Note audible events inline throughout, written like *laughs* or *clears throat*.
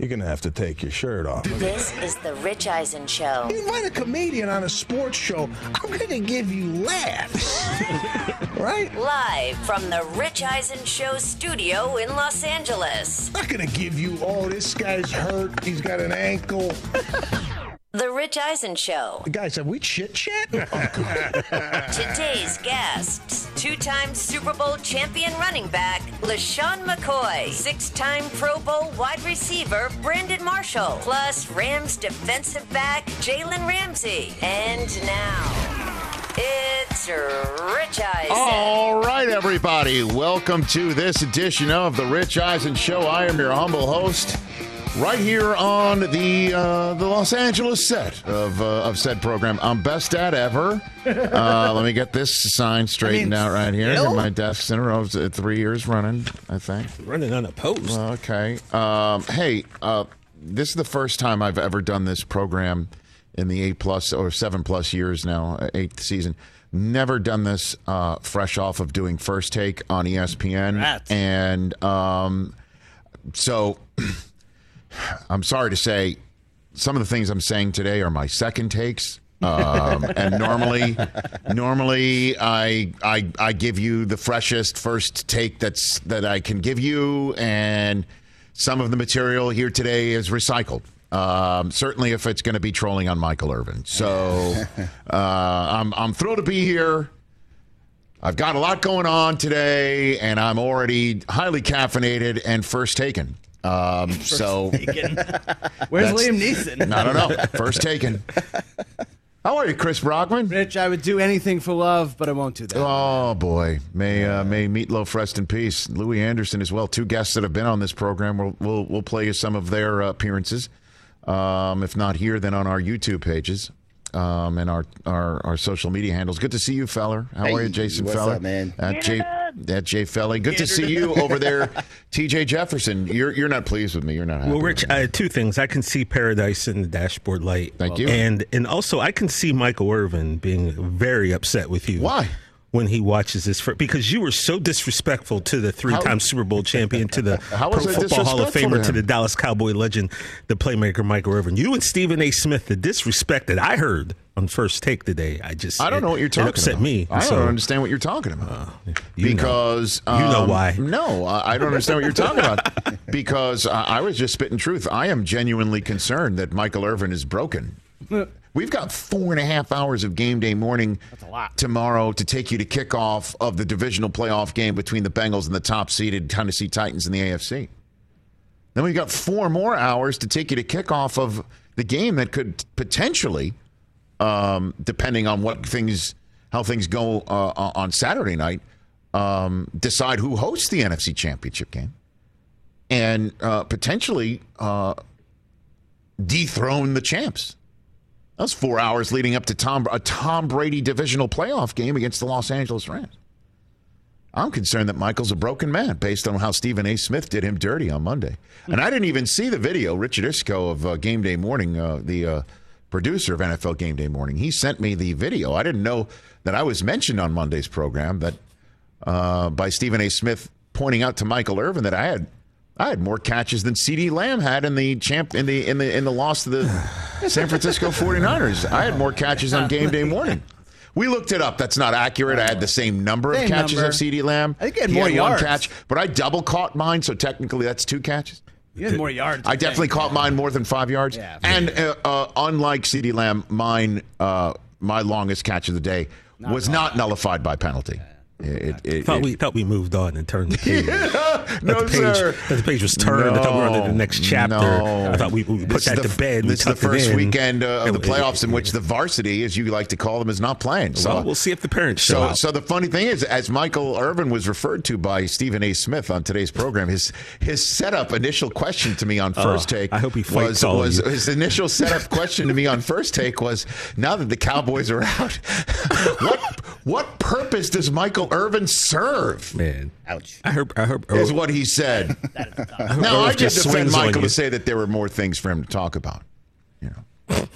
you're gonna have to take your shirt off. This is the Rich Eisen Show. You invite a comedian on a sports show, I'm gonna give you laughs. *laughs* right? Live from the Rich Eisen Show studio in Los Angeles. I'm not gonna give you, oh, this guy's hurt, he's got an ankle. *laughs* The Rich Eisen Show. Guys, have we chit chat? Oh, Today's guests two time Super Bowl champion running back, LeSean McCoy, six time Pro Bowl wide receiver, Brandon Marshall, plus Rams defensive back, Jalen Ramsey. And now, it's Rich Eisen. All right, everybody. Welcome to this edition of the Rich Eisen Show. I am your humble host, right here on the uh, the Los Angeles set of uh, of said program. I'm best at ever. *laughs* Uh, let me get this sign straightened out right here in my desk center. I was uh, three years running, I think. Running on a post. Okay. Um, hey, uh, this is the first time I've ever done this program in the eight plus or seven plus years now, uh, eighth season. Never done this uh, fresh off of doing first take on ESPN, Rats. and um, so *clears throat* I'm sorry to say some of the things I'm saying today are my second takes. um, and normally, normally I, I I give you the freshest first take that's that I can give you, and some of the material here today is recycled. Um, certainly, if it's going to be trolling on Michael Irvin, so *laughs* uh, I'm I'm thrilled to be here. I've got a lot going on today, and I'm already highly caffeinated and first taken. Um, so *laughs* Where's That's- Liam Neeson? *laughs* I don't know. First taken. How are you, Chris Brockman? Rich, I would do anything for love, but I won't do that. Oh boy, may uh, may Meatloaf rest in peace. Louie Anderson as well. Two guests that have been on this program. We'll we'll, we'll play you some of their uh, appearances. Um, if not here, then on our YouTube pages um, and our, our our social media handles. Good to see you, feller. How are you, Jason what's Feller? up, man? At J at Jay Felly. Good to see you over there, *laughs* T.J. Jefferson. You're you're not pleased with me. You're not happy. Well, Rich, had uh, two things. I can see paradise in the dashboard light. Thank you. And and also I can see Michael Irvin being very upset with you. Why? When he watches this, for, because you were so disrespectful to the three-time Super Bowl champion, to the *laughs* How Pro Football Hall of disrespectful to Famer, to the Dallas Cowboy legend, the playmaker Michael Irvin. You and Stephen A. Smith, the disrespect that I heard on first take today, I just I don't it- know what you're talking It upset about. me. I don't understand what you're talking about. you know. because You know um, why. No, I I don't understand what you're talking about. *laughs* Because I I was just spitting truth. I am genuinely concerned that Michael Irvin is broken. We've got four and a half hours of game day morning tomorrow to take you to kickoff of the divisional playoff game between the Bengals and the top seeded Tennessee Titans in the AFC. Then we've got four more hours to take you to kickoff of the game that could potentially, um, depending on what things, how things go uh, on Saturday night, um, decide who hosts the NFC Championship game, and uh, potentially uh, dethrone the champs. That was four hours leading up to Tom a Tom Brady divisional playoff game against the Los Angeles Rams. I'm concerned that Michael's a broken man based on how Stephen A. Smith did him dirty on Monday. And I didn't even see the video. Richard Isco of uh, Game Day Morning, uh, the uh, producer of NFL Game Day Morning, he sent me the video. I didn't know that I was mentioned on Monday's program that uh, by Stephen A. Smith pointing out to Michael Irvin that I had I had more catches than CeeDee Lamb had in the champ in the in the in the loss to the *sighs* San Francisco 49ers. I had more catches on game day morning. We looked it up. That's not accurate. I had the same number of catches number. of CeeDee Lamb. I think he had He more one yards. catch, but I double caught mine, so technically that's two catches. You had more yards. I definitely caught mine more than five yards. Yeah. and uh, uh, unlike CeeDee Lamb, mine uh, my longest catch of the day was not nullified by penalty. It, it, thought it- we thought we moved on and turned the *laughs* page. no, the page, sir. that the page was turned. I thought we were on to the next chapter. No. I thought we, we put that the- to bed. This is the first weekend uh, of the playoffs in which the varsity, as you like to call them, is not playing. So well, we'll see if the parents show So, up. so the funny thing is, as Michael Irvin was referred to by Stephen A. Smith on today's program, his his setup initial question to me on first Oh, take I hope he was was his initial setup question to me on first take was now that the Cowboys are out, *laughs* what what purpose does Michael Irvin serve? Man, Ouch. I heard. I heard. Is what he said. Now I Irv did just defend Michael to say that there were more things for him to talk about. You know.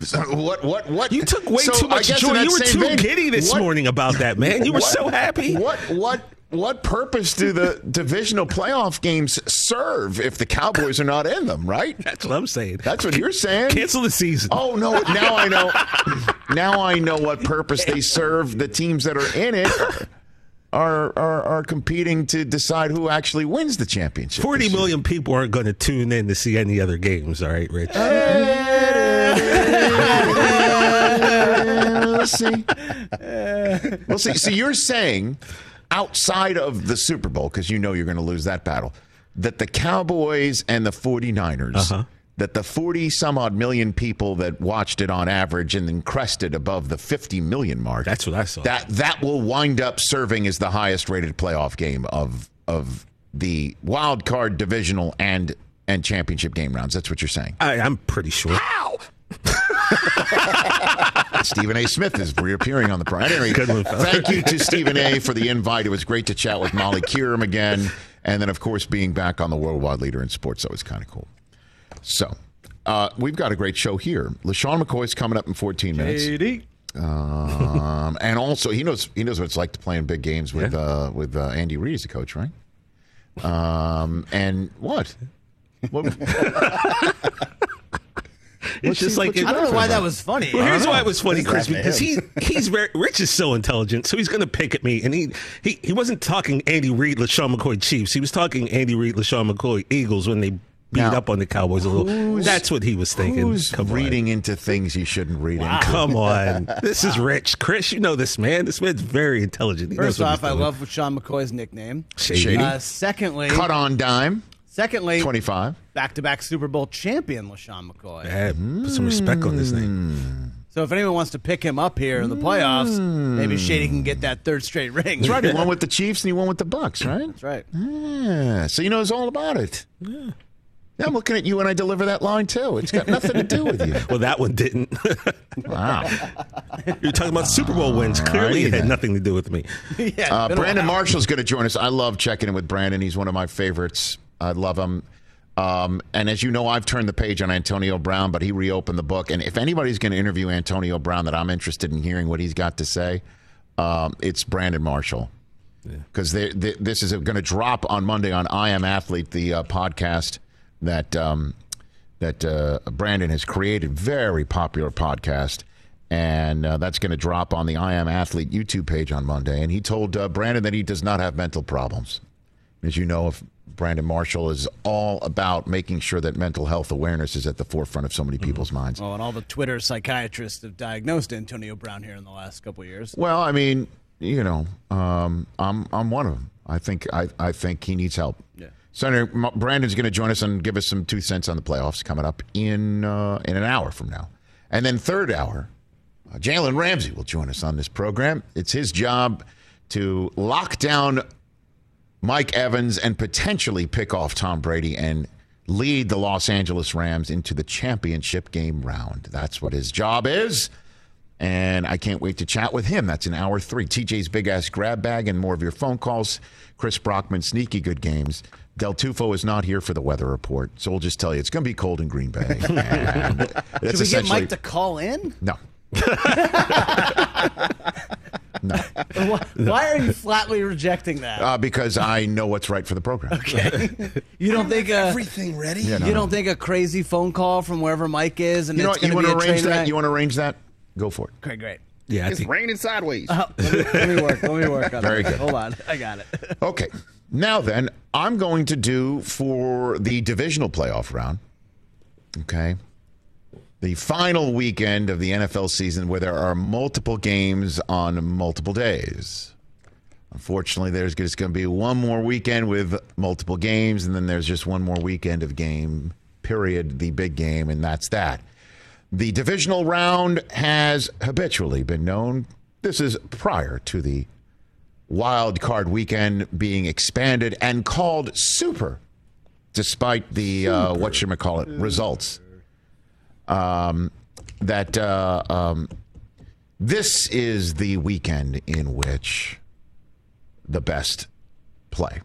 So what? What? What? You took way so too much joy. You were too vain, giddy this what- morning about that, man. You were what- so happy. What? What? What purpose do the *laughs* divisional playoff games serve if the Cowboys are not in them? Right? That's what I'm saying. That's what you're saying. Cancel the season. Oh no! Now I know. *laughs* now I know what purpose they serve. The teams that are in it are are, are competing to decide who actually wins the championship. Forty million people aren't going to tune in to see any other games. All right, Rich. we'll see. We'll see. So you're saying outside of the Super Bowl, because you know you're going to lose that battle, that the Cowboys and the 49ers, Uh-huh. that the 40 some odd million people that watched it on average and then crested above the 50 million mark. That's what I saw. That that will wind up serving as the highest rated playoff game of of the wild card divisional and and championship game rounds. That's what you're saying. I, I'm pretty sure. *laughs* Stephen A. Smith is reappearing on the program. Anyway, Good one, thank you to Stephen A. for the invite. It was great to chat with Molly Qerim again. And then, of course, being back on the worldwide leader in sports. That was kind of cool. So, uh, we've got a great show here. LeSean McCoy is coming up in 14 minutes. AD. Um, and also, he knows he knows what it's like to play in big games with Yeah. uh, with uh, Andy Reid as the coach, right? Um, and what? what *laughs* It's just like I don't know why that was funny. Well, here's why it was funny, Chris, because he he's very Rich is so intelligent, so he's going to pick at me, and he he he wasn't talking Andy Reid, LeSean McCoy Chiefs. He was talking Andy Reid, LeSean McCoy Eagles when they beat Now, up on the Cowboys a little. That's what he was thinking. Who's Come reading into things you shouldn't read On. into? Come on, *laughs* this is Rich, Chris. You know this man. This man's very intelligent. He First off, I love Sean McCoy's nickname. Shady. Uh, secondly, Cut on dime, secondly, 25. back-to-back Super Bowl champion LeSean McCoy. Yeah, put some respect on his name. So if anyone wants to pick him up here in the playoffs, maybe Shady can get that third straight ring. That's right. He won *laughs* with the Chiefs and he won with the Bucs, right? That's right. Yeah. So he knows all about it. Yeah. I'm looking at you when I deliver that line too. It's got nothing to do with you. Well, that one didn't. *laughs* Wow. You're talking about Super Bowl wins. Clearly, it had nothing to do with me. *laughs* yeah, Uh, Brandon while. Marshall's going to join us. I love checking in with Brandon. He's one of my favorites. I love him. Um, and as you know, I've turned the page on Antonio Brown, but he reopened the book. And if anybody's going to interview Antonio Brown that I'm interested in hearing what he's got to say, um, it's Brandon Marshall. Because this is going to drop on Monday on I Am Athlete, the uh, podcast that um, that uh, Brandon has created. Very popular podcast. And uh, that's going to drop on the I Am Athlete YouTube page on Monday. And he told uh, Brandon that he does not have mental problems. As you know, if Brandon Marshall is all about making sure that mental health awareness is at the forefront of so many people's minds. Oh, and all the Twitter psychiatrists have diagnosed Antonio Brown here in the last couple of years. Well, I mean, you know, um, I'm I'm one of them. I think I, I think he needs help. Yeah. Senator M- Brandon's going to join us and give us some two cents on the playoffs coming up in uh, in an hour from now, and then third hour, uh, Jalen Ramsey will join us on this program. It's his job to lock down Mike Evans and potentially pick off Tom Brady and lead the Los Angeles Rams into the championship game round. That's what his job is. And I can't wait to chat with him. That's in hour three. TJ's big ass grab bag and more of your phone calls. Chris Brockman, sneaky good games. Del Tufo is not here for the weather report, so we'll just tell you it's going to be cold in Green Bay. *laughs* Should we get Mike to call in? No. Why, why are you flatly rejecting that? Uh, because I know what's right for the program. Okay. *laughs* you don't think a Everything ready? Yeah, no, you don't think a crazy phone call from wherever Mike is and You know it's? You want to to be a arrange that? wreck? You want to arrange that? Go for it. Okay, great. Yeah, It's think raining sideways. Let me, let me work. Let me work on Very it. good. Hold on, I got it. *laughs* Okay. Now then, I'm going to do for the divisional playoff round. Okay. The final weekend of the NFL season where there are multiple games on multiple days. Unfortunately, there's just going to be one more weekend with multiple games, and then there's just one more weekend of game, period, the big game, and that's that. The divisional round has habitually been known. This is prior to the wild card weekend being expanded and called super, despite the uh, what you call it results. Um, that uh, um, this is the weekend in which the best play.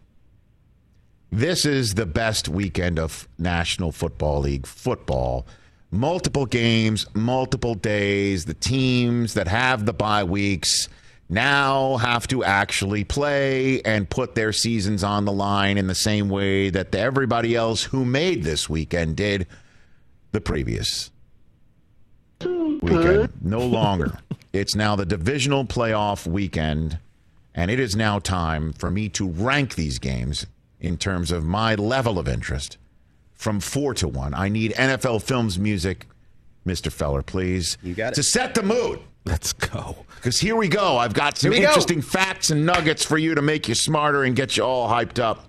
This is the best weekend of National Football League football. Multiple games, multiple days. The teams that have the bye weeks now have to actually play and put their seasons on the line in the same way that everybody else who made this weekend did the previous weekend. *laughs* No longer. It's now the divisional playoff weekend, and it is now time for me to rank these games in terms of my level of interest from four to one. I need NFL Films music, Mr. Feller, please. You got it. To set the mood. Let's go. Because here we go. I've got some Here we go. interesting facts and nuggets for you to make you smarter and get you all hyped up.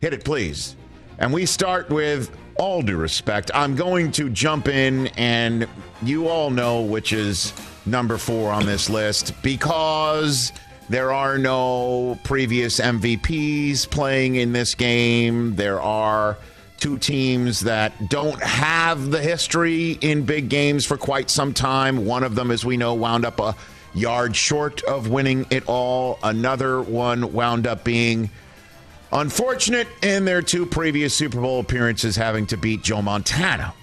Hit it, please. And we start with all due respect. I'm going to jump in, and you all know which is number four on this list because there are no previous MVPs playing in this game. There are two teams that don't have the history in big games for quite some time. One of them, as we know, wound up a yard short of winning it all. Another one wound up being unfortunate in their two previous Super Bowl appearances, having to beat Joe Montana.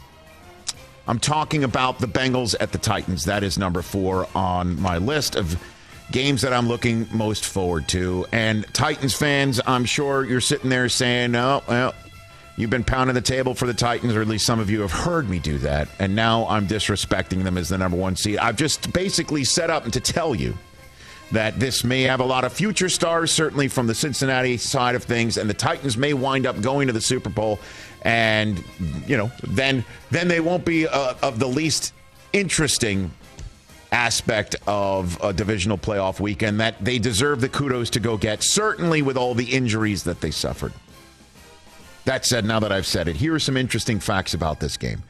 I'm talking about the Bengals at the Titans. That is number four on my list of games that I'm looking most forward to. And Titans fans, I'm sure you're sitting there saying, oh, well, you've been pounding the table for the Titans, or at least some of you have heard me do that. And now I'm disrespecting them as the number one seed. I've just basically set up to tell you that this may have a lot of future stars, certainly from the Cincinnati side of things, and the Titans may wind up going to the Super Bowl, and you know, then then they won't be uh, of the least interesting aspect of a divisional playoff weekend that they deserve the kudos to go get. Certainly, with all the injuries that they suffered. That said, now that I've said it, here are some interesting facts about this game.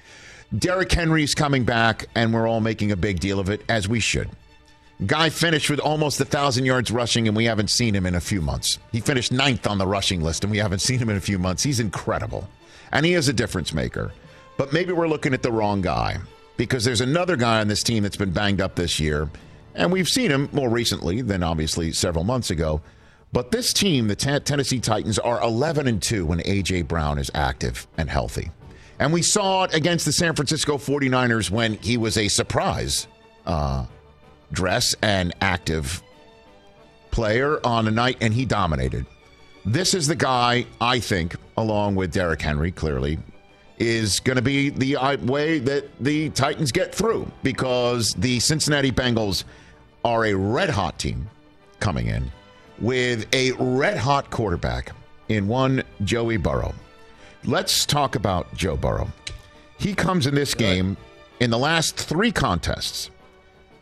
Derrick Henry's coming back, and we're all making a big deal of it, as we should. Guy finished with almost a thousand yards rushing, and we haven't seen him in a few months. He finished ninth on the rushing list, and we haven't seen him in a few months. He's incredible, and he is a difference maker. But maybe we're looking at the wrong guy because there's another guy on this team that's been banged up this year, and we've seen him more recently than obviously several months ago. But this team, the Ten- Tennessee Titans, are 11 and 2 when A.J. Brown is active and healthy. And we saw it against the San Francisco 49ers when he was a surprise uh, dress and active player on a night, and he dominated. This is the guy, I think, along with Derrick Henry, clearly, is going to be the uh, way that the Titans get through because the Cincinnati Bengals are a red hot team coming in with a red hot quarterback in one Joey Burrow. Let's talk about Joe Burrow. He comes in this game in the last three contests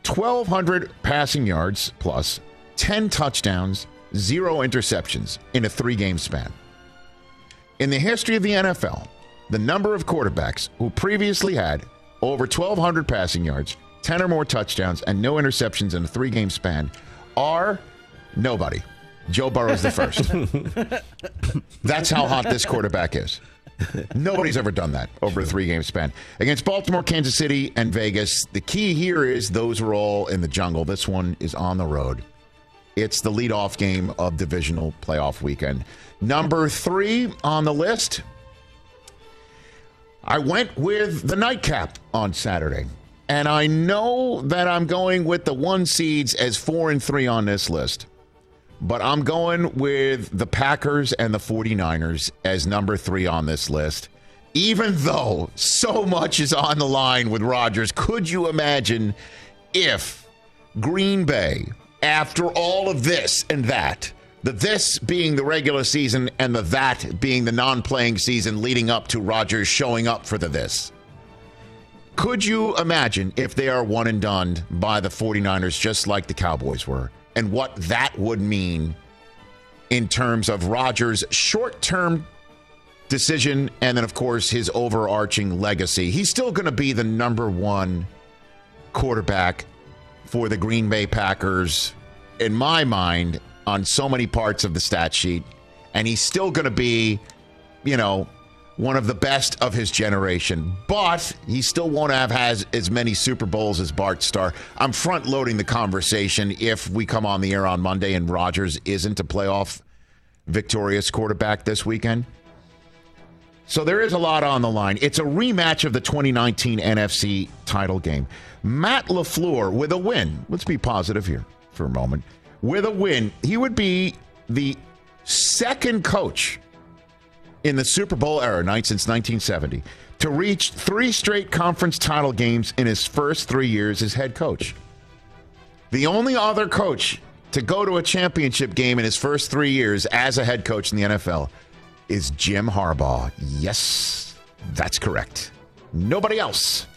1,200 passing yards plus, 10 touchdowns, zero interceptions in a three game span. In the history of the NFL, the number of quarterbacks who previously had over 1,200 passing yards, 10 or more touchdowns, and no interceptions in a three game span are nobody. Joe Burrow's the first. *laughs* That's how hot this quarterback is. *laughs* Nobody's ever done that over a three game span. Against Baltimore, Kansas City, and Vegas, the key here is those were all in the jungle. This one is on the road. It's the leadoff game of divisional playoff weekend. Number three on the list, I went with the nightcap on Saturday. And I know that I'm going with the one seeds as four and three on this list. But I'm going with the Packers and the 49ers as number three on this list. Even though so much is on the line with Rodgers, could you imagine if Green Bay, after all of this and that, the this being the regular season and the that being the non playing season leading up to Rodgers showing up for the this, could you imagine if they are one and done by the 49ers just like the Cowboys were? And what that would mean in terms of Rodgers' short term decision and then, of course, his overarching legacy. He's still going to be the number one quarterback for the Green Bay Packers, in my mind, on so many parts of the stat sheet. And he's still going to be, you know, one of the best of his generation, but he still won't have has as many Super Bowls as Bart Starr. I'm front loading the conversation if we come on the air on Monday and Rodgers isn't a playoff victorious quarterback this weekend. So there is a lot on the line. It's a rematch of the 2019 NFC title game. Matt LaFleur with a win. Let's be positive here for a moment. with a win, he would be the second coach in the Super Bowl era, night since 1970, to reach three straight conference title games in his first three years as head coach. The only other coach to go to a championship game in his first three years as a head coach in the NFL is Jim Harbaugh. Yes, that's correct. Nobody else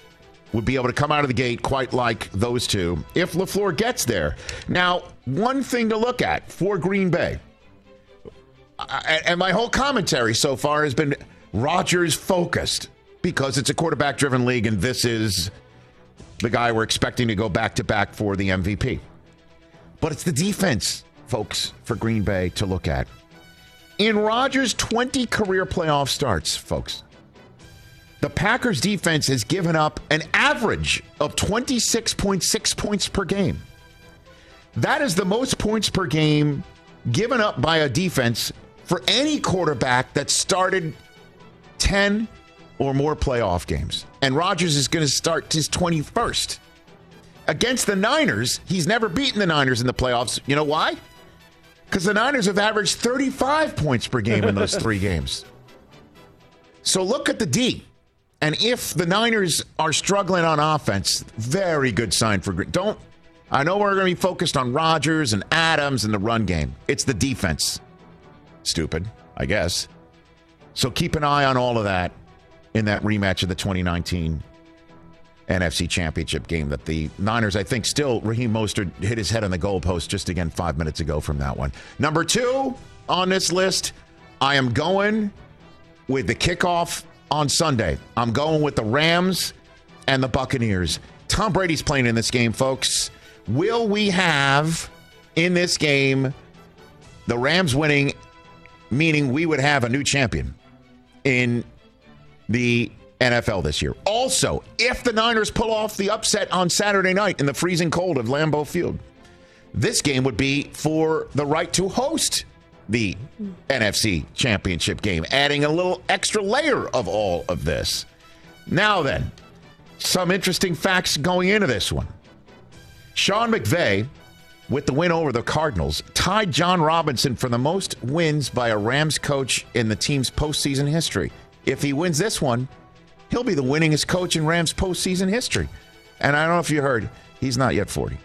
would be able to come out of the gate quite like those two if LaFleur gets there. Now, one thing to look at for Green Bay, and my whole commentary so far has been Rodgers focused because it's a quarterback driven league and this is the guy we're expecting to go back to back for the MVP. But it's the defense, folks, for Green Bay to look at. In Rodgers' 20 career playoff starts, folks, the Packers defense has given up an average of 26.6 points per game. That is the most points per game given up by a defense for any quarterback that started 10 or more playoff games. And Rodgers is going to start his 21st. Against the Niners, he's never beaten the Niners in the playoffs. You know why? Because the Niners have averaged 35 points per game in those *laughs* three games. So look at the D. And if the Niners are struggling on offense, very good sign for Green. Don't. I know we're going to be focused on Rodgers and Adams and the run game. It's the defense. Stupid, I guess. So keep an eye on all of that in that rematch of the 2019 NFC Championship game that the Niners, I think, still Raheem Mostert hit his head on the goalpost just again five minutes ago from that one. Number two on this list, I am going with the kickoff on Sunday. I'm going with the Rams and the Buccaneers. Tom Brady's playing in this game, folks. Will we have in this game the Rams winning, meaning we would have a new champion in the NFL this year. Also, if the Niners pull off the upset on Saturday night in the freezing cold of Lambeau Field, this game would be for the right to host the NFC Championship game, adding a little extra layer of all of this. Now, then, some interesting facts going into this one. Sean McVay, with the win over the Cardinals, tied John Robinson for the most wins by a Rams coach in the team's postseason history. If he wins this one, he'll be the winningest coach in Rams postseason history. And I don't know if you heard, he's not yet 40.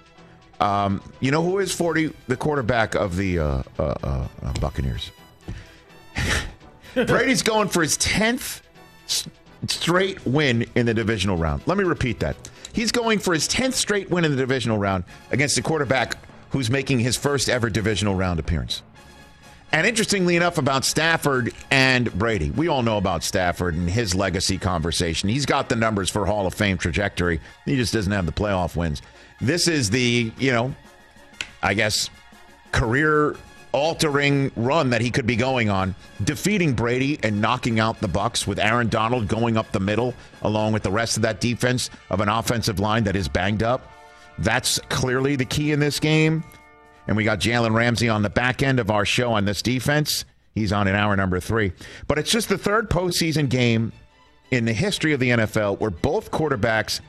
Um, you know who is 40? The quarterback of the uh, uh, uh, uh Buccaneers. *laughs* Brady's going for his 10th straight win in the divisional round. Let me repeat that. He's going for his 10th straight win in the divisional round against the quarterback who's making his first ever divisional round appearance. And interestingly enough, about Stafford and Brady, we all know about Stafford and his legacy conversation. He's got the numbers for Hall of Fame trajectory. He just doesn't have the playoff wins. This is the, you know, I guess, career altering run that he could be going on, defeating Brady and knocking out the Bucs with Aaron Donald going up the middle along with the rest of that defense of an offensive line that is banged up. That's clearly the key in this game. And we got Jalen Ramsey on the back end of our show on this defense. He's on in hour number three. But it's just the third postseason game in the history of the NFL where both quarterbacks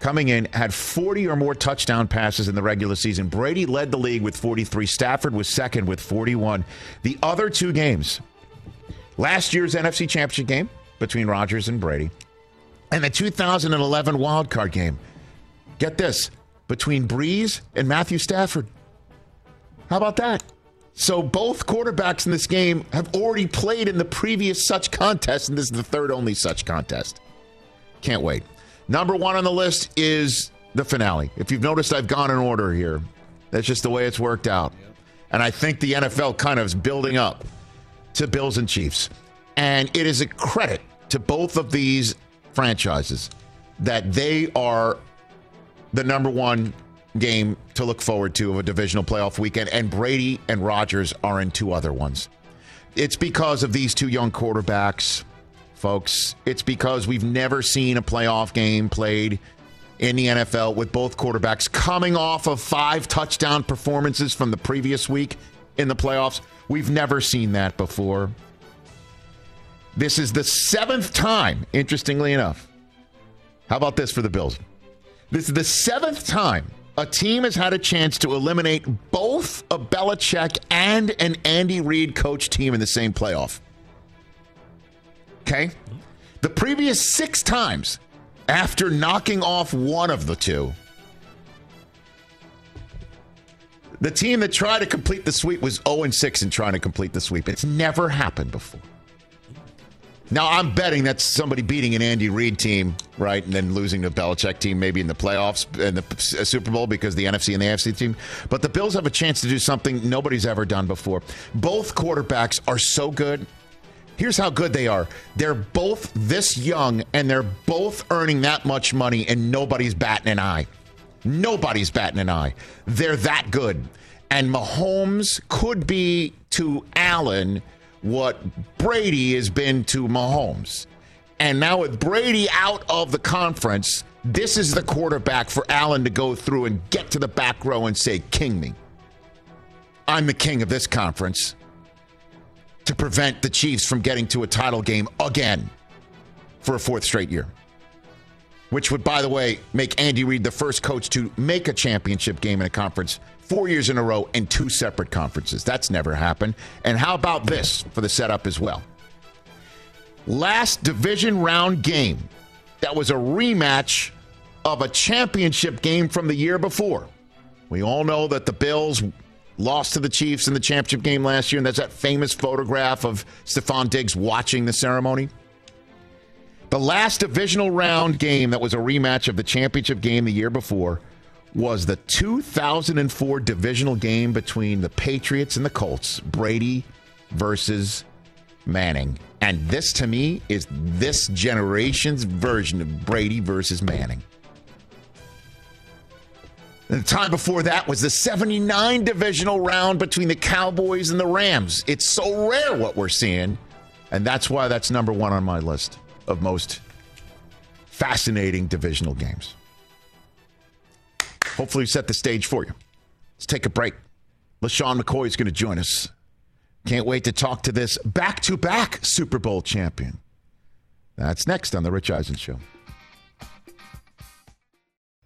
coming in had 40 or more touchdown passes in the regular season. Brady led the league with 43. Stafford was second with 41. The other two games, last year's NFC Championship game between Rodgers and Brady, and the 2011 wild card game. Get this between Brees and Matthew Stafford. How about that? So both quarterbacks in this game have already played in the previous such contest, and this is the third only such contest. Can't wait. Number one on the list is the finale. If you've noticed, I've gone in order here. That's just the way it's worked out. And I think the NFL kind of is building up to Bills and Chiefs. And it is a credit to both of these franchises that they are the number one game to look forward to of a divisional playoff weekend, and Brady and Rodgers are in two other ones. It's because of these two young quarterbacks, folks. It's because we've never seen a playoff game played in the NFL with both quarterbacks coming off of five touchdown performances from the previous week in the playoffs. We've never seen that before. This is the seventh time, interestingly enough. How about this for the Bills? This is the seventh time a team has had a chance to eliminate both a Belichick and an Andy Reid coach team in the same playoff. Okay? The previous six times, after knocking off one of the two, the team that tried to complete the sweep was 0 6 in trying to complete the sweep. It's never happened before. Now I'm betting that's somebody beating an Andy Reid team, right, and then losing to Belichick team maybe in the playoffs and the uh, Super Bowl because the NFC and the AFC team. But the Bills have a chance to do something nobody's ever done before. Both quarterbacks are so good. Here's how good they are. They're both this young and they're both earning that much money and nobody's batting an eye. Nobody's batting an eye. They're that good. And Mahomes could be to Allen what Brady has been to Mahomes. And now with Brady out of the conference, this is the quarterback for Allen to go through and get to the back row and say, King me. I'm the king of this conference to prevent the Chiefs from getting to a title game again for a fourth straight year. Which would, by the way, make Andy Reid the first coach to make a championship game in a conference four years in a row in two separate conferences. That's never happened. And how about this for the setup as well? Last division round game, that was a rematch of a championship game from the year before. We all know that the Bills lost to the Chiefs in the championship game last year, and there's that famous photograph of Stefon Diggs watching the ceremony. The last divisional round game that was a rematch of the championship game the year before was the 2004 divisional game between the Patriots and the Colts, Brady versus Manning. And this to me is this generation's version of Brady versus Manning. And the time before that was the 79 divisional round between the Cowboys and the Rams. It's so rare what we're seeing. And that's why that's number one on my list of most fascinating divisional games. Hopefully, set the stage for you. Let's take a break. LeSean McCoy is going to join us. Can't wait to talk to this back to back Super Bowl champion. That's next on The Rich Eisen Show.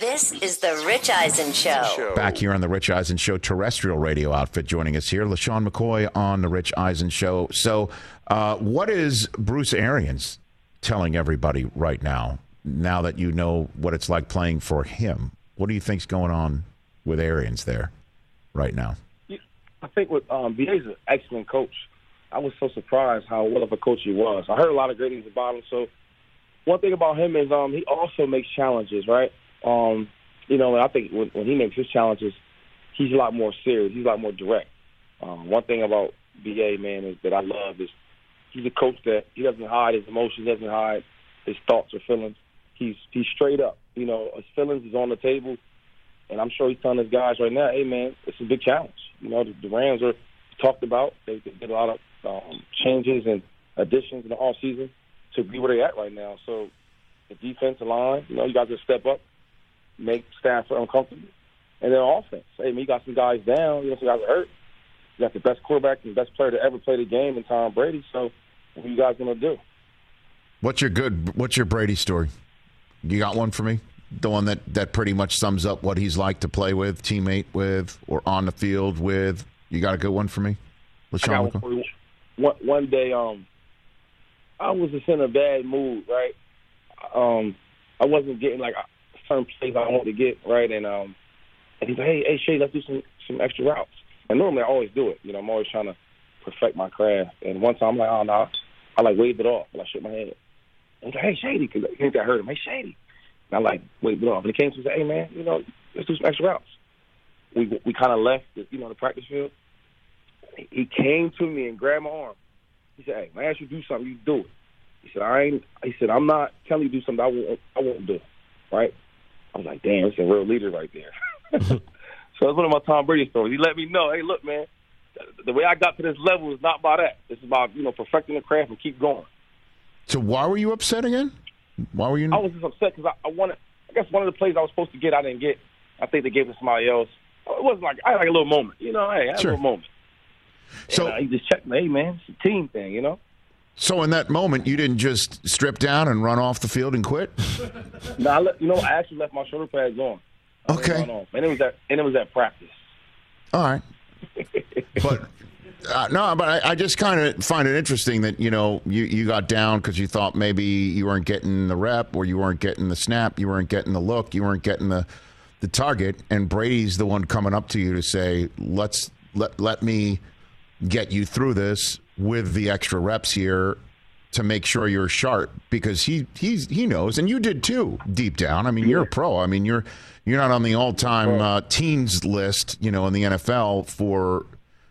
This is the Rich Eisen Show. Back here on the Rich Eisen Show terrestrial radio outfit joining us here, LeSean McCoy on the Rich Eisen Show. So, uh, what is Bruce Arians telling everybody right now, now that you know what it's like playing for him? What do you think's going on with Arians there right now? I think with um, BA's an excellent coach. I was so surprised how well of a coach he was. I heard a lot of great things about him. So one thing about him is um, he also makes challenges, right? Um, you know, and I think when, when he makes his challenges, he's a lot more serious. He's a lot more direct. Um, one thing about BA man is that I love is he's a coach that he doesn't hide his emotions, doesn't hide his thoughts or feelings. He's he's straight up. You know, his feelings is on the table, and I'm sure he's telling his guys right now, "Hey, man, it's a big challenge." You know, the, the Rams are talked about. They, they did a lot of um, changes and additions in the off season to be where they're at right now. So the defensive line, you know, you got to step up, make Stafford uncomfortable, and then offense. Hey, man, you got some guys down. You know, some guys hurt. You got the best quarterback and the best player to ever play the game in Tom Brady. So what are you guys going to do? What's your good? What's your Brady story? You got one for me? The one that, that pretty much sums up what he's like to play with, teammate with, or on the field with. You got a good one for me? LeSean I got one, one, one day, um, I was just in a bad mood, right? Um, I wasn't getting like certain plays I wanted to get, right? And um, and he's like, hey, hey, Shay, let's do some some extra routes. And normally I always do it. You know, I'm always trying to perfect my craft. And one time I'm like, oh no, I like waved it off, and I shook my head. And he's like, hey, Shady, because I think I heard him. Hey, Shady. And I like waved it off. And he came to said, hey, man, you know, let's do some extra routes. We we kind of left, the, you know, the practice field. He came to me and grabbed my arm. He said, "Hey, when I ask you to do something, you do it." He said, "I ain't." He said, "I'm not telling you to do something I won't. I won't do." Right? I was like, "Damn, it's a real leader right there." *laughs* *laughs* so that's one of my Tom Brady stories. He let me know, "Hey, look, man, the way I got to this level is not by that. It's about you know perfecting the craft and keep going." So why were you upset again? Why were you? I was just upset because I, I wanted. I guess one of the plays I was supposed to get, I didn't get. I think they gave it to somebody else. It wasn't like I had like a little moment, you know. Hey, I had Sure. a little moment. So- and, uh, he just checked me. Hey, man, it's a team thing, you know. So in that moment, you didn't just strip down and run off the field and quit. *laughs* No, I let, you know, I actually left my shoulder pads on. I Okay. and it was at and it was at practice. All right, *laughs* but uh, no, but I, I just kind of find it interesting that you know you you got down because you thought maybe you weren't getting the rep or you weren't getting the snap, you weren't getting the look, you weren't getting the the target, and Brady's the one coming up to you to say, "Let's let let me get you through this with the extra reps here." To make sure you're sharp, because he he's he knows, and you did too, deep down. I mean, you're a pro. I mean, you're you're not on the all-time uh, teens list, you know, in the NFL for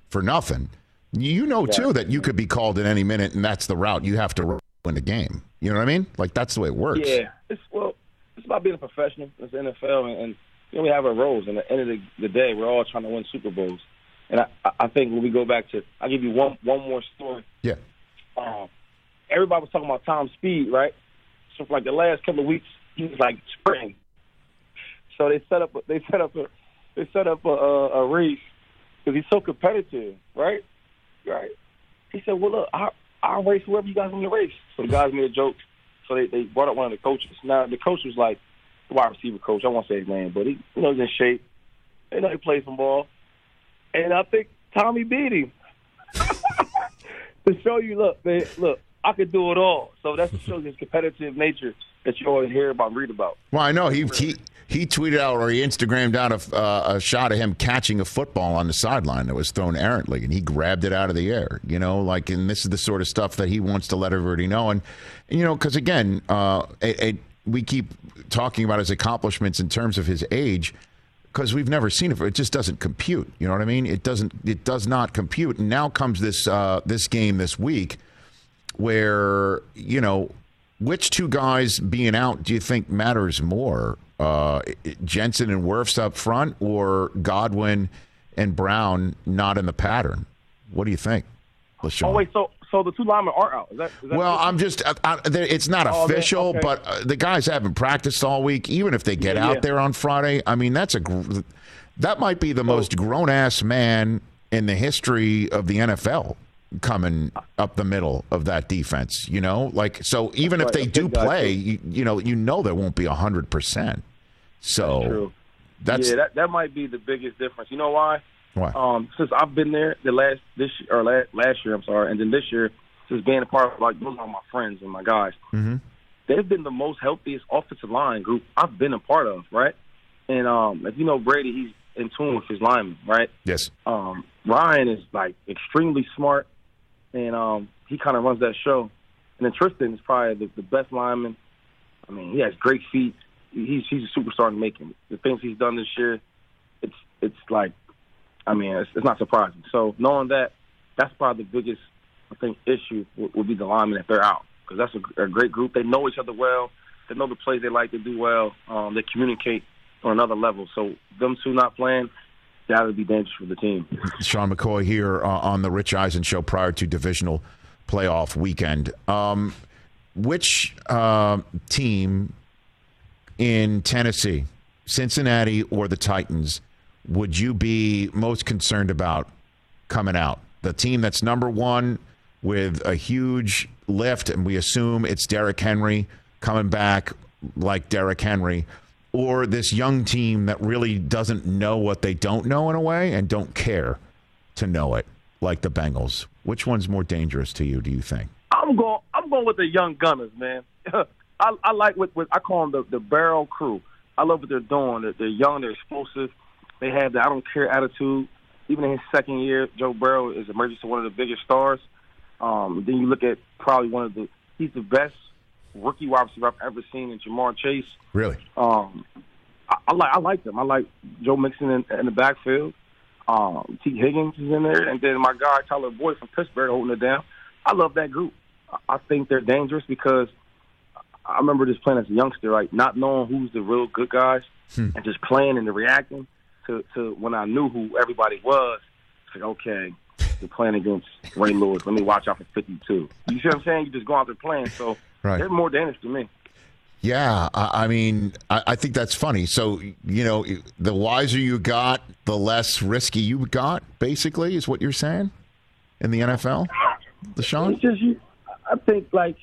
for nothing. You know too that you could be called at any minute, and that's the route you have to win the game. You know what I mean? Like that's the way it works. Yeah, it's well, it's about being a professional. It's the NFL, and, and you know, we have our roles. And at the end of the, the day, we're all trying to win Super Bowls. And I, I- I think when we go back to, I'll give you one one more story. Yeah. Um, everybody was talking about Tom Speed, right? So for like the last couple of weeks, he was like spring. So they set up, they set up a, they set up a, a, a race because he's so competitive, right? Right. He said, "Well, look, I I'll race whoever you guys want to race." So the guys made a joke. So they they brought up one of the coaches. Now the coach was like the wide receiver coach. I won't say his name, but he you know he's in shape. You know he plays some ball, and I think Tommy beat him *laughs* to show you. Look, man, look, I could do it all. So that's to show his competitive nature that you always hear about read about. Well, I know he he he tweeted out or he Instagrammed out a, uh, a shot of him catching a football on the sideline that was thrown errantly, and he grabbed it out of the air. You know, like, and this is the sort of stuff that he wants to let everybody know. And, you know, because again, uh, it, it, we keep talking about his accomplishments in terms of his age. Because we've never seen it, it just doesn't compute. You know what I mean? It doesn't. It does not compute. And now comes this uh, this game this week, where you know which two guys being out do you think matters more? Uh, Jensen and Wirfs up front, or Godwin and Brown not in the pattern? What do you think, LeSean? Oh wait, so so the two linemen are out. Is that, is that well, I'm just I, I, it's not Oh, official, okay. but uh, the guys haven't practiced all week. Even if they get Yeah, out yeah. there on Friday, I mean, that's a, gr- that might be the most grown ass man in the history of the NFL coming up the middle of that defense. You know, like so. Even if they do play, you, you know, you know there won't be hundred percent. So True. that's yeah, that that might be the biggest difference. You know why? Why. Um, since I've been there the last this or last, last year, I'm sorry, and then this year, since being a part of like those are my friends and my guys, Mm-hmm. they've been the most healthiest offensive line group I've been a part of, right? And um, if you know Brady, he's in tune with his linemen, right? Yes. Um, Ryan is like extremely smart. and um, he kind of runs that show. And then Tristan is probably the, the best lineman. I mean, he has great feet. He's he's a superstar in making. The things he's done this year, it's it's like, I mean, it's, it's not surprising. So knowing that, that's probably the biggest I think issue would, be the linemen if they're out because that's a, a great group. They know each other well. They know the plays they like to do well. Um, they communicate on another level. So them two not playing, that would be dangerous for the team. Sean McCoy here uh, on the Rich Eisen show prior to divisional playoff weekend. Um, which uh, team in Tennessee, Cincinnati, or the Titans would you be most concerned about coming out? The team that's number one with a huge lift, and we assume it's Derrick Henry coming back like Derrick Henry, or this young team that really doesn't know what they don't know in a way and don't care to know it, like the Bengals. Which one's more dangerous to you? Do you think? I'm going. I'm going with the young gunners, man. *laughs* I, I like what, what I call them the, the Burrow crew. I love what they're doing. They're, they're young. They're explosive. They have the I don't care attitude. Even in his second year, Joe Burrow is emerging to one of the biggest stars. Um, then you look at probably one of the he's the best rookie wide receiver I've ever seen in Ja'Marr Chase. Really? Um, I, I like I like them. I like Joe Mixon in, in the backfield. Um, Tee Higgins is in there, and then my guy Tyler Boyd from Pittsburgh holding it down. I love that group. I think they're dangerous because I remember just playing as a youngster, right, not knowing who's the real good guys, Hmm. and just playing and reacting to to when I knew who everybody was. It's like okay, you're playing against Ray Lewis. Let me watch out for 52. You see what I'm saying? You just go out there playing, so Right. they're more dangerous to me. Yeah, I, I mean, I, I think that's funny. So, you know, the wiser you got, the less risky you got, basically, is what you're saying in the NFL? Deshaun? It's just you. I think like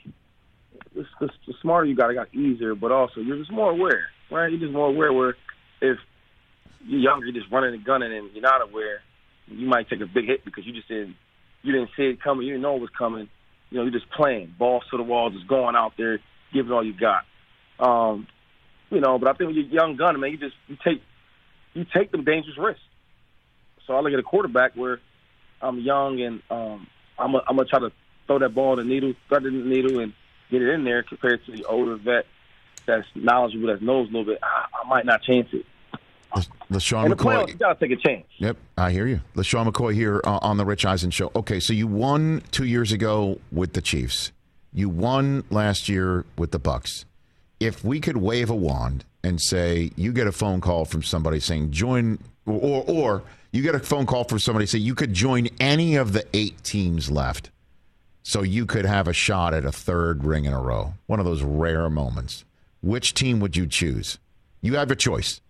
the, the, the smarter you got, it got easier, but also you're just more aware, right? You're just more aware. Where if you're younger, you're just running and gunning, and you're not aware, you might take a big hit because you just didn't you didn't see it coming. You didn't know it was coming. You know, you're just playing balls to the wall, just going out there, giving all you got. Um, you know, but I think when you're young gunner, man, you just you take you take them dangerous risks. So I look at a quarterback where I'm young and um, I'm a, I'm gonna try to throw that ball in the needle, thread the needle, and get it in there. Compared to the older vet that's knowledgeable, that knows a little bit, I, I might not chance it. In the playoffs, McCoy. you gotta take a chance. Yep, I hear you. LeSean McCoy here uh, on the Rich Eisen Show. Okay, so you won two years ago with the Chiefs. You won last year with the Bucs. If we could wave a wand and say you get a phone call from somebody saying join, or or you get a phone call from somebody saying you could join any of the eight teams left, so you could have a shot at a third ring in a row. One of those rare moments. Which team would you choose? You have a choice.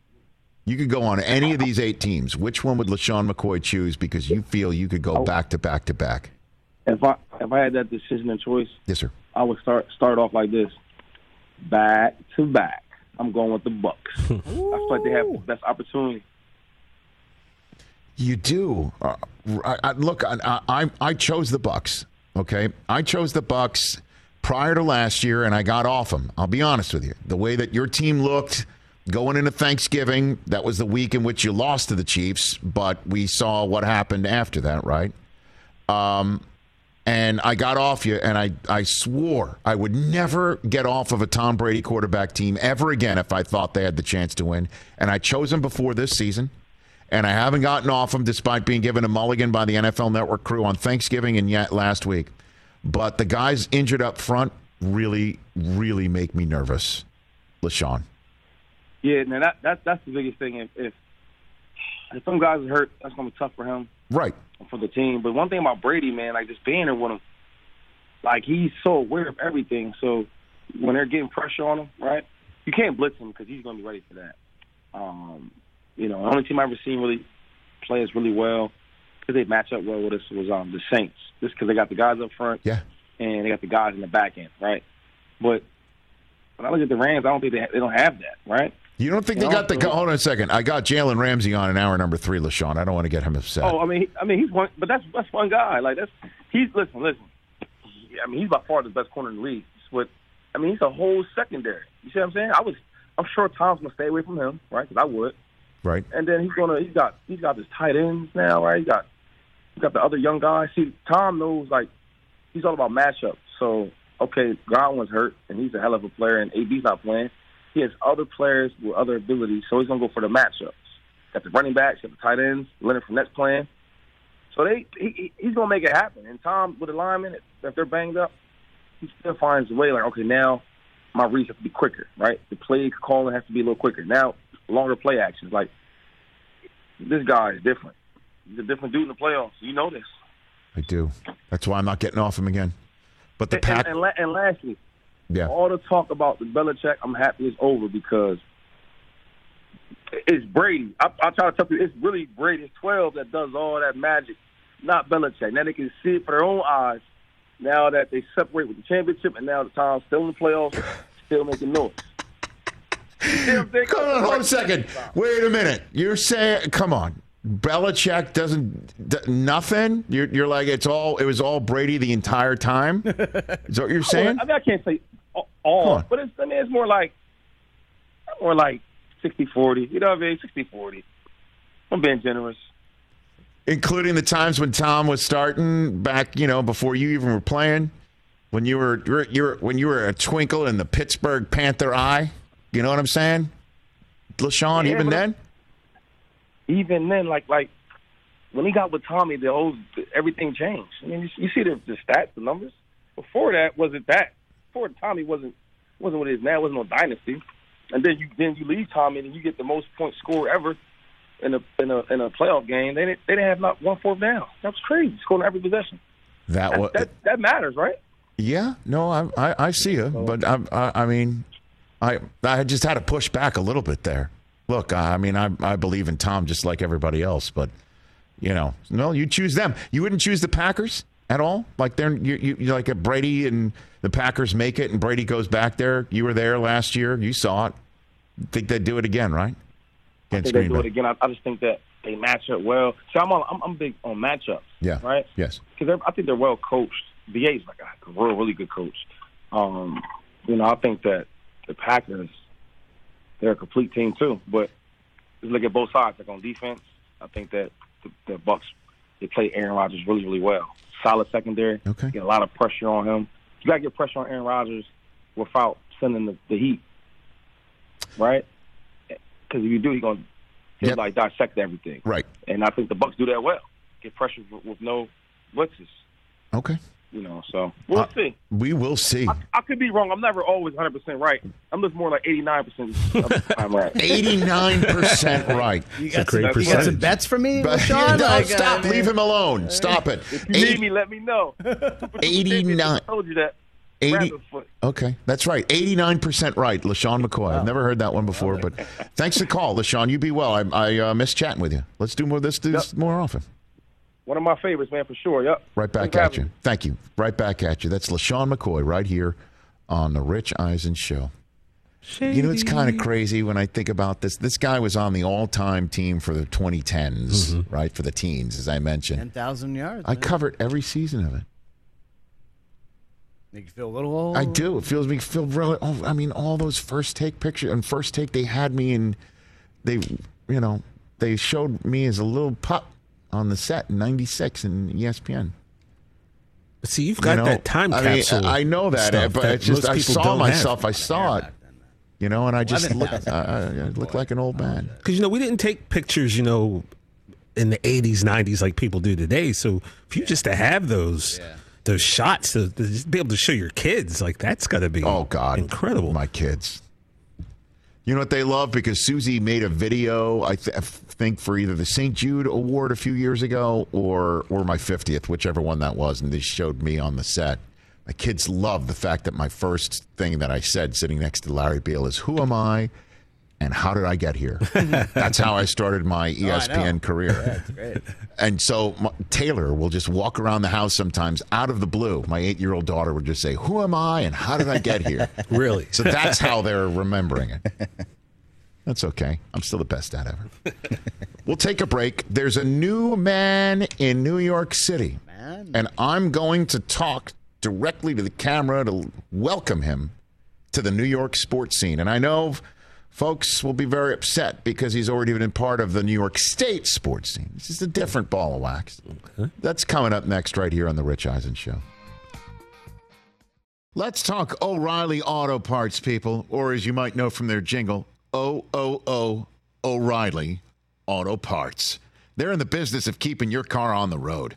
You could go on any of these eight teams. Which one would LeSean McCoy choose because you feel you could go back to back to back? If I if I had that decision and choice, Yes, sir. I would start start off like this, back to back. I'm going with the Bucs. *laughs* I feel like they have the best opportunity. You do. Uh, I, I, look, I, I I chose the Bucs. Okay, I chose the Bucs prior to last year, and I got off them. I'll be honest with you. The way that your team looked going into Thanksgiving, that was the week in which you lost to the Chiefs, but we saw what happened after that, right? Um, and I got off you, and I, I swore I would never get off of a Tom Brady quarterback team ever again if I thought they had the chance to win. And I chose them before this season, and I haven't gotten off them despite being given a mulligan by the NFL Network crew on Thanksgiving and yet last week. But the guys injured up front really, really make me nervous. LeSean. Yeah, now that, that that's the biggest thing. If, if if some guys are hurt, that's gonna be tough for him. Right. for the team. But one thing about Brady, man, like just being there with him, like he's so aware of everything. So when they're getting pressure on him, right, you can't blitz him because he's going to be ready for that. Um, you know, the only team I've ever seen really play us really well because they match up well with us was um, the Saints, just because they got the guys up front Yeah. and they got the guys in the back end, right? But when I look at the Rams, I don't think they ha- they don't have that, right? You don't think they No, got the. Hold on a second. I got Jalen Ramsey on in hour number three, LeSean. I don't want to get him upset. Oh, I mean, he- I mean, he's one, but that's that's one guy. Like that's he's listen, listen. I mean, he's by far the best corner in the league. But I mean, he's a whole secondary. You see what I'm saying? I was, I'm sure Tom's gonna stay away from him, right? Because I would. right. And then he's gonna, he's got, he's got his tight ends now, right? He got, he got the other young guys. See, Tom knows like he's all about matchups. So okay, Godwin's hurt and he's a hell of a player, and AB's not playing. He has other players with other abilities, so he's gonna go for the matchups. Got the running backs, got the tight ends, Leonard Fournette's playing. So they he, he's gonna make it happen. And Tom with the linemen, if they're banged up, he still finds a way. Like okay, now my reads have to be quicker, right? The play calling has to be a little quicker. Now longer play actions. Like this guy is different. He's a different dude in the playoffs. You know this. I do. That's why I'm not getting off him again. But the And, pack, and, la- and lastly, yeah, all the talk about the Belichick, I'm happy it's over because it's Brady. I, I try to tell you, it's really Brady. It's 12 that does all that magic, not Belichick. Now they can see it for their own eyes. Now that they separate with the championship, and now the Tom's still in the playoffs, still making noise. You see what I'm saying? Hold on, hold a second. Wait a minute. You're saying, come on. Belichick doesn't d- nothing. You're, you're like it's all. It was all Brady the entire time. Is that what you're *laughs* saying? I mean, I can't say on. but it's, I mean, it's more like more like 60-40. You know what I mean? 60-40. I'm being generous. Including the times when Tom was starting back, you know, before you even were playing, when you were you're, you're when you were a twinkle in the Pittsburgh Panther eye. You know what I'm saying, LeSean? Yeah, even then, even then, like like when he got with Tommy, the whole everything changed. I mean, you, you see the, the stats, the numbers. Before that, wasn't that? Before Tommy wasn't wasn't what it is now. It wasn't no dynasty. And then you then you leave Tommy and you get the most point score ever in a in a in a playoff game. They didn't they didn't have not one fourth down. That was crazy. Scoring every possession. that That was that, that matters, right? Yeah, no, I I, I see you, but I, I I mean, I I just had to push back a little bit there. Look, I mean, I I believe in Tom just like everybody else, but you know, no, you choose them. You wouldn't choose the Packers at all. Like they're you you like a Brady and the Packers make it, and Brady goes back there. You were there last year. You saw it. Think they'd do it again, right? I think they do it again. I, I just think that they match up well. See, I'm on, I'm, I'm big on matchups. Yeah. Right. Yes. because I think they're well coached. BA's like a real, really good coach. Um, you know, I think that the Packers, they're a complete team too. But just look at both sides. Like on defense, I think that the, the Bucs they play Aaron Rodgers really, really well. Solid secondary. Okay. Get a lot of pressure on him. You got to get pressure on Aaron Rodgers without sending the, the heat, right? Because if you do, he's gonna he'll Yep. like dissect everything. Right. And I think the Bucs do that well. Get pressure with, with no blitzes. Okay. You know, so we'll Uh, see. We will see. I, I could be wrong. I'm never always 100 percent right. I'm just more like 89 percent of the time right. *laughs* Eighty-nine percent *laughs* right. You got, great some, you got some bets for me, But Sean? *laughs* no, Like, stop. I Leave him alone. Stop it. If you Eight- need me, let me know. 89. I told you that. 80 Rabbit. Okay, that's right. 89% right, LeSean McCoy. I've never heard that one before, but thanks for the call, LeSean. You be well. I, I uh, miss chatting with you. Let's do more this, this more often. One of my favorites, man, for sure. Yep. Right back Thanks at you. me. Thank you. Right back at you. That's LeSean McCoy right here on The Rich Eisen Show. You know, it's kind of crazy when I think about this. This guy was on the all time team for the 2010s, mm-hmm. right? For the teens, as I mentioned. 10,000 yards. I man. covered every season of it. Make you feel a little old. I do. It feels me feel really. Oh, I mean, all those first take pictures and first take they had me in. They, you know, they showed me as a little pup on the set in '96 in ESPN. See, you've You got know? that time I mean, capsule. I know that, stuff but that it's just I saw myself. have. I saw it, you know, and I just look. 11,000. I, I look like an old man. Because you know we didn't take pictures, you know, in the '80s, '90s like people do today. So if you just to have those those shots to, to just be able to show your kids, like that's got to be Oh God, incredible. My kids. You know what they love because Susie made a video. I, th- I think for either the St. Jude Award a few years ago or or my fiftieth, whichever one that was, and they showed me on the set. My kids love the fact that my first thing that I said sitting next to Larry Beil is, "Who am I?" And how did I get here? *laughs* That's how I started my oh, ESPN career. *laughs* That's great. And so my, Taylor will just walk around the house sometimes out of the blue. My eight year old daughter would just say, Who am I and how did I get here? *laughs* Really? So that's how they're remembering it. That's okay. I'm still the best dad ever. we'll take a break. There's a new man in New York City. Man. And I'm going to talk directly to the camera to welcome him to the New York sports scene. And I know folks will be very upset because he's already been part of the New York State sports scene. This is a different ball of wax. That's coming up next right here on The Rich Eisen Show. Let's talk O'Reilly Auto Parts, people, or as you might know from their jingle, O O O O'Reilly Auto Parts. They're in the business of keeping your car on the road.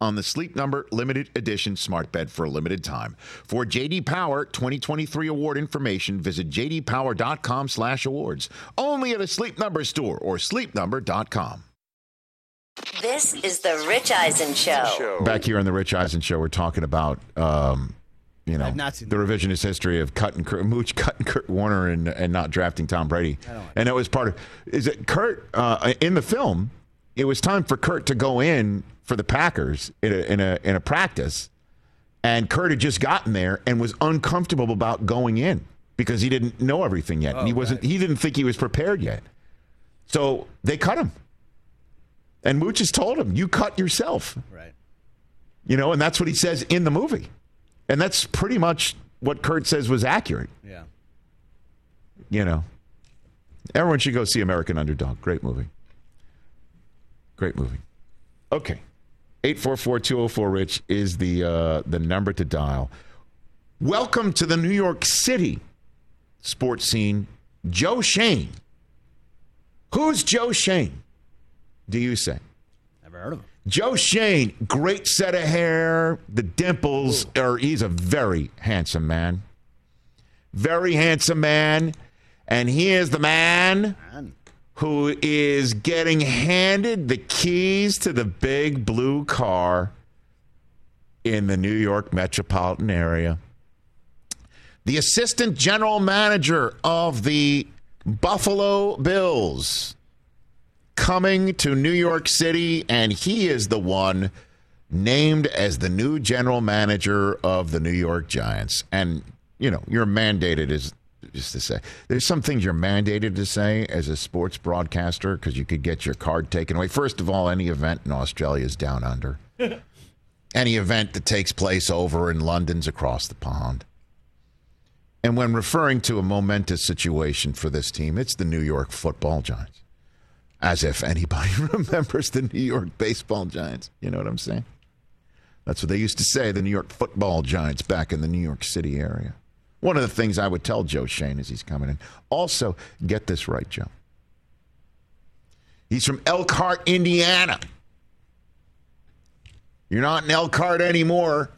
on the Sleep Number limited edition smart bed for a limited time. For JD Power 2023 award information, visit jdpower.com/awards. Only at a Sleep Number store or sleepnumber.com. This is the Rich Eisen Show. Back here on the Rich Eisen show, we're talking about um, you know I've not the revisionist history of cutting Kurt, Mooch cutting Kurt Warner and and not drafting Tom Brady. And it was part of is it Kurt uh, in the film? It was time for Kurt to go in for the Packers in a in a in a practice, and Kurt had just gotten there and was uncomfortable about going in because he didn't know everything yet, and he oh, wasn't he didn't think he was prepared yet. So they cut him. And Mooch has told him, "You cut yourself." Right. You know, and that's what he says in the movie. And that's pretty much what Kurt says was accurate. Yeah. You know, everyone should go see American Underdog. Great movie. Great movie. Okay. 844-204-RICH is the uh, the number to dial. Welcome to the New York City sports scene, Joe Schoen. Who's Joe Schoen? Do you say? Never heard of him. Joe Schoen, great set of hair, the dimples, or he's a very handsome man. Very handsome man. And he is the man Man. Who is getting handed the keys to the big blue car in the New York metropolitan area. The assistant general manager of the Buffalo Bills coming to New York City, and he is the one named as the new general manager of the New York Giants. And, you know, you're mandated as just to say there's some things you're mandated to say as a sports broadcaster because you could get your card taken away. First of all, any event in Australia is down under. *laughs* any event that takes place over in London's across the pond. And when referring to a momentous situation for this team, it's the New York football giants as if anybody *laughs* remembers the New York baseball giants. You know what I'm saying? That's what they used to say, the New York football giants back in the New York City area. One of the things I would tell Joe Schoen as he's coming in. Also, get this right, Joe. He's from Elkhart, Indiana. You're not in Elkhart anymore.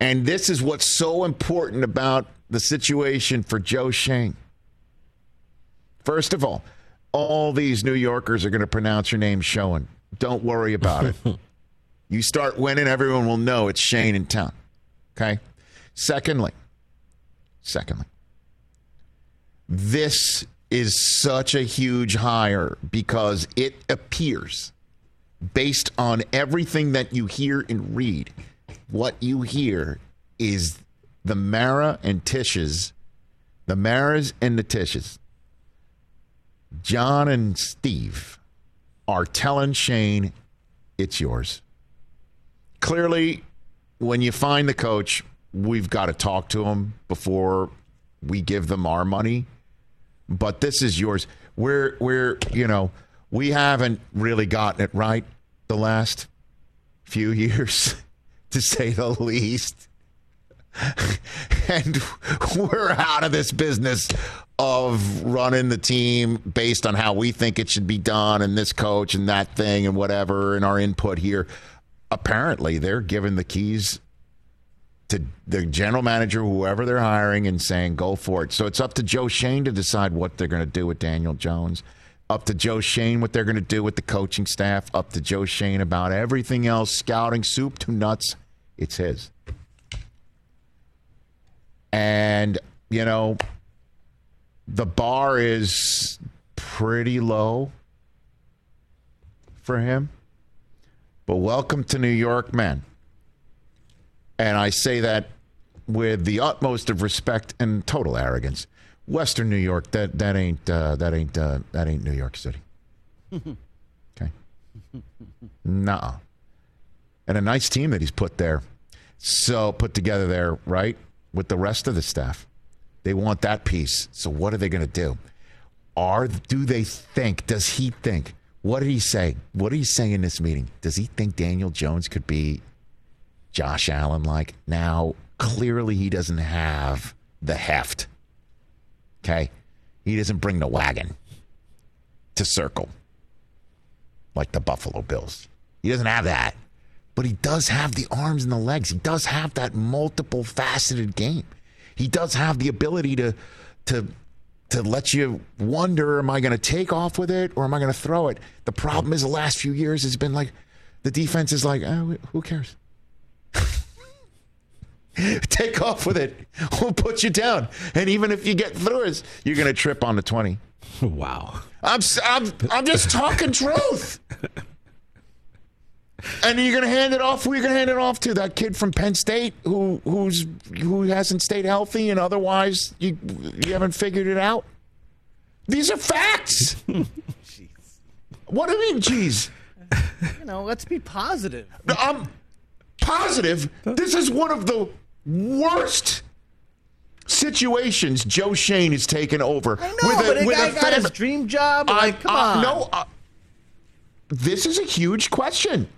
And this is what's so important about the situation for Joe Schoen. First of all, all these New Yorkers are going to pronounce your name Schoen. Don't worry about it. *laughs* you start winning, everyone will know it's Shane in town. Okay? Secondly, secondly, this is such a huge hire because it appears, based on everything that you hear and read, what you hear is the Mara and Tisch's the Maras and the Tisches, John and Steve are telling Schoen, it's yours. Clearly, when you find the coach, we've got to talk to them before we give them our money. But this is yours. We're we're you know we haven't really gotten it right the last few *laughs* years, to say the least. *laughs* and we're out of this business of running the team based on how we think it should be done and this coach and that thing and whatever and our input here. Apparently, they're giving the keys to the general manager, whoever they're hiring, and saying, go for it. So it's up to Joe Schoen to decide what they're going to do with Daniel Jones. Up to Joe Schoen what they're going to do with the coaching staff. Up to Joe Schoen about everything else, scouting, soup to nuts. It's his. And, you know, the bar is pretty low for him. But welcome to New York, man. And I say that with the utmost of respect and total arrogance. Western New York, that that ain't uh, that ain't uh, that ain't New York City. *laughs* okay, nah. And a nice team that he's put there, so put together there, right, with the rest of the staff. They want that piece. So what are they going to do? Are do they think? Does he think? What did he say? What did he say in this meeting? Does he think Daniel Jones could be Josh Allen like? Now, clearly he doesn't have the heft. Okay? He doesn't bring the wagon to circle like the Buffalo Bills. He doesn't have that. But he does have the arms and the legs. He does have that multiple faceted game. He does have the ability to to to let you wonder am I going to take off with it or am I going to throw it? The problem is the last few years has been like the defense is like, oh, who cares? *laughs* Take off with it. We'll put you down. And even if you get through us, you're going to trip on the 20. *laughs* Wow. I'm, I'm, I'm just talking *laughs* truth. And you're going to hand it off. Who are you going to hand it off to? That kid from Penn State who who's who hasn't stayed healthy and otherwise you you haven't figured it out. These are facts. Jeez. what do you mean, geez? You know, let's be positive. I'm positive. This is one of the worst situations Joe Schoen has taken over. I know, but a guy got his dream job. Like, come I- on. no, uh, this is a huge question.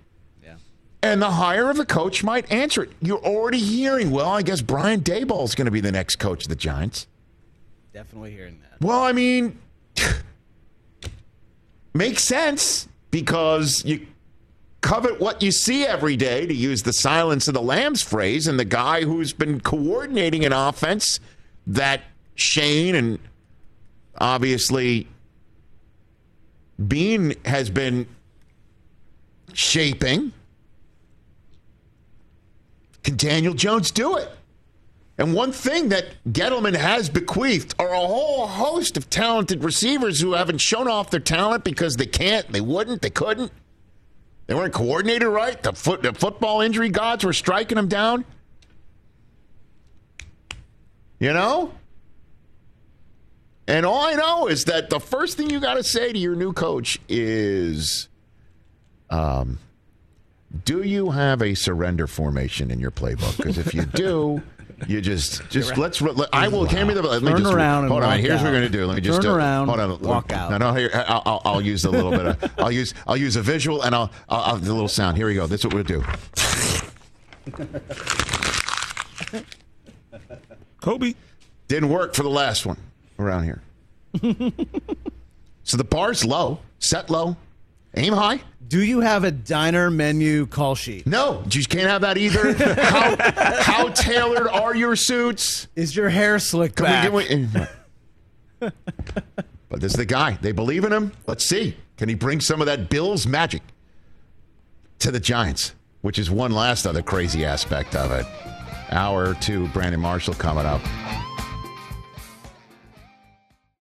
Yeah. And the hire of a coach might answer it. You're already hearing, well, I guess Brian Daboll is going to be the next coach of the Giants. Definitely hearing that. Well, I mean, *laughs* makes sense because you covet what you see every day, to use the silence of the lambs phrase, and the guy who's been coordinating an offense that Schoen and obviously Beane has been shaping. Can Daniel Jones do it? And one thing that Gettleman has bequeathed are a whole host of talented receivers who haven't shown off their talent because they can't, they wouldn't, they couldn't. They weren't coordinated right. The, foot, the football injury gods were striking them down. You know? And all I know is that the first thing you got to say to your new coach is um, Do you have a surrender formation in your playbook? Because if you do, you just *laughs* just let's. Let, I will hand me the. Let me Turn just around and hold on. Here's what we're gonna do. Let me just Turn uh, do it. around, Hold on. walk out. No, no. Here, I'll, I'll, I'll use a little bit of. *laughs* I'll use. I'll use a visual and I'll. I'll, I'll the little sound. Here we go. This is what we'll do. *laughs* Kobe. Didn't work for the last one around here. so the bar's low, set low, aim high. Do you have a diner menu call sheet? No, you can't have that either. how, how tailored are your suits? Is your hair slicked Can back? we get eh, But this is the guy. They believe in him. Let's see. Can he bring some of that Bills magic to the Giants? Which is one last other crazy aspect of it. Hour two, Brandon Marshall coming up.